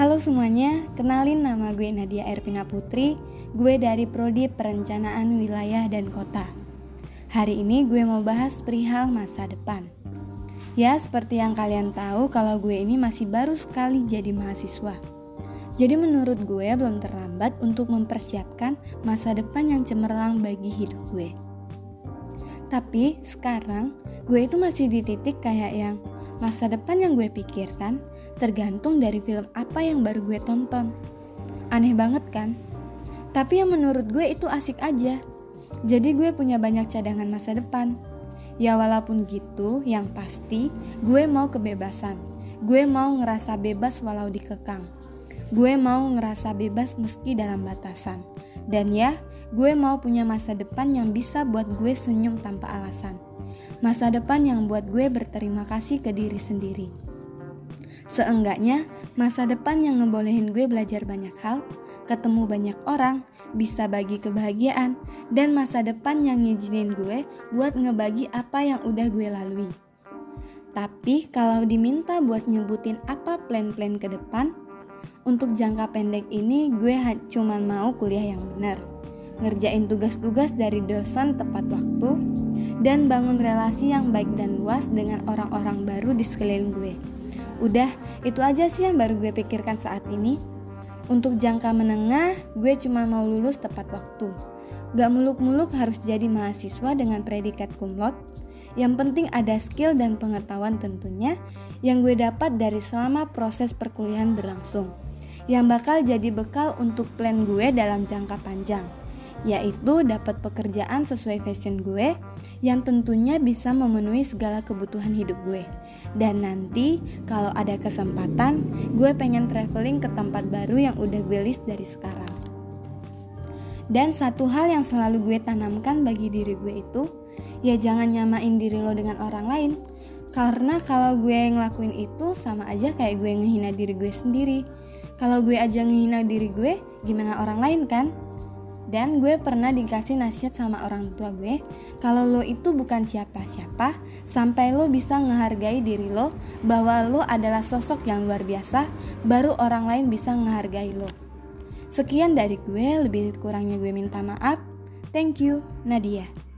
Halo semuanya, kenalin nama gue Nadia Erpina Putri, gue dari Prodi Perencanaan Wilayah dan Kota. Hari ini gue mau bahas perihal masa depan. Ya, seperti yang kalian tahu kalau gue ini masih baru sekali jadi mahasiswa. Jadi menurut gue belum terlambat untuk mempersiapkan masa depan yang cemerlang bagi hidup gue. Tapi sekarang gue itu masih di titik kayak yang masa depan yang gue pikirkan tergantung dari film apa yang baru gue tonton. Aneh banget kan? Tapi yang menurut gue itu asik aja. Jadi gue punya banyak cadangan masa depan. Ya walaupun gitu, yang pasti gue mau kebebasan. Gue mau ngerasa bebas walau dikekang. Gue mau ngerasa bebas meski dalam batasan. Dan ya, gue mau punya masa depan yang bisa buat gue senyum tanpa alasan. Masa depan yang buat gue berterima kasih ke diri sendiri. Seenggaknya, masa depan yang ngebolehin gue belajar banyak hal, ketemu banyak orang, bisa bagi kebahagiaan, dan masa depan yang ngizinin gue buat ngebagi apa yang udah gue lalui. Tapi kalau diminta buat nyebutin apa plan-plan ke depan, untuk jangka pendek ini gue cuma mau kuliah yang benar, ngerjain tugas-tugas dari dosen tepat waktu, dan bangun relasi yang baik dan luas dengan orang-orang baru di sekeliling gue. Udah, itu aja sih yang baru gue pikirkan saat ini. Untuk jangka menengah, gue cuma mau lulus tepat waktu. Gak muluk-muluk harus jadi mahasiswa dengan predikat kumlot. Yang penting ada skill dan pengetahuan tentunya yang gue dapat dari selama proses perkuliahan berlangsung yang bakal jadi bekal untuk plan gue dalam jangka panjang, yaitu dapat pekerjaan sesuai fashion gue yang tentunya bisa memenuhi segala kebutuhan hidup gue. Dan nanti kalau ada kesempatan, gue pengen traveling ke tempat baru yang udah gue list dari sekarang. Dan satu hal yang selalu gue tanamkan bagi diri gue itu, ya jangan nyamain diri lo dengan orang lain. Karena kalau gue ngelakuin itu sama aja kayak gue ngehina diri gue sendiri kalau gue aja ngehina diri gue, gimana orang lain kan? Dan gue pernah dikasih nasihat sama orang tua gue, kalau lo itu bukan siapa-siapa, sampai lo bisa ngehargai diri lo, bahwa lo adalah sosok yang luar biasa, baru orang lain bisa ngehargai lo. Sekian dari gue, lebih kurangnya gue minta maaf. Thank you, Nadia.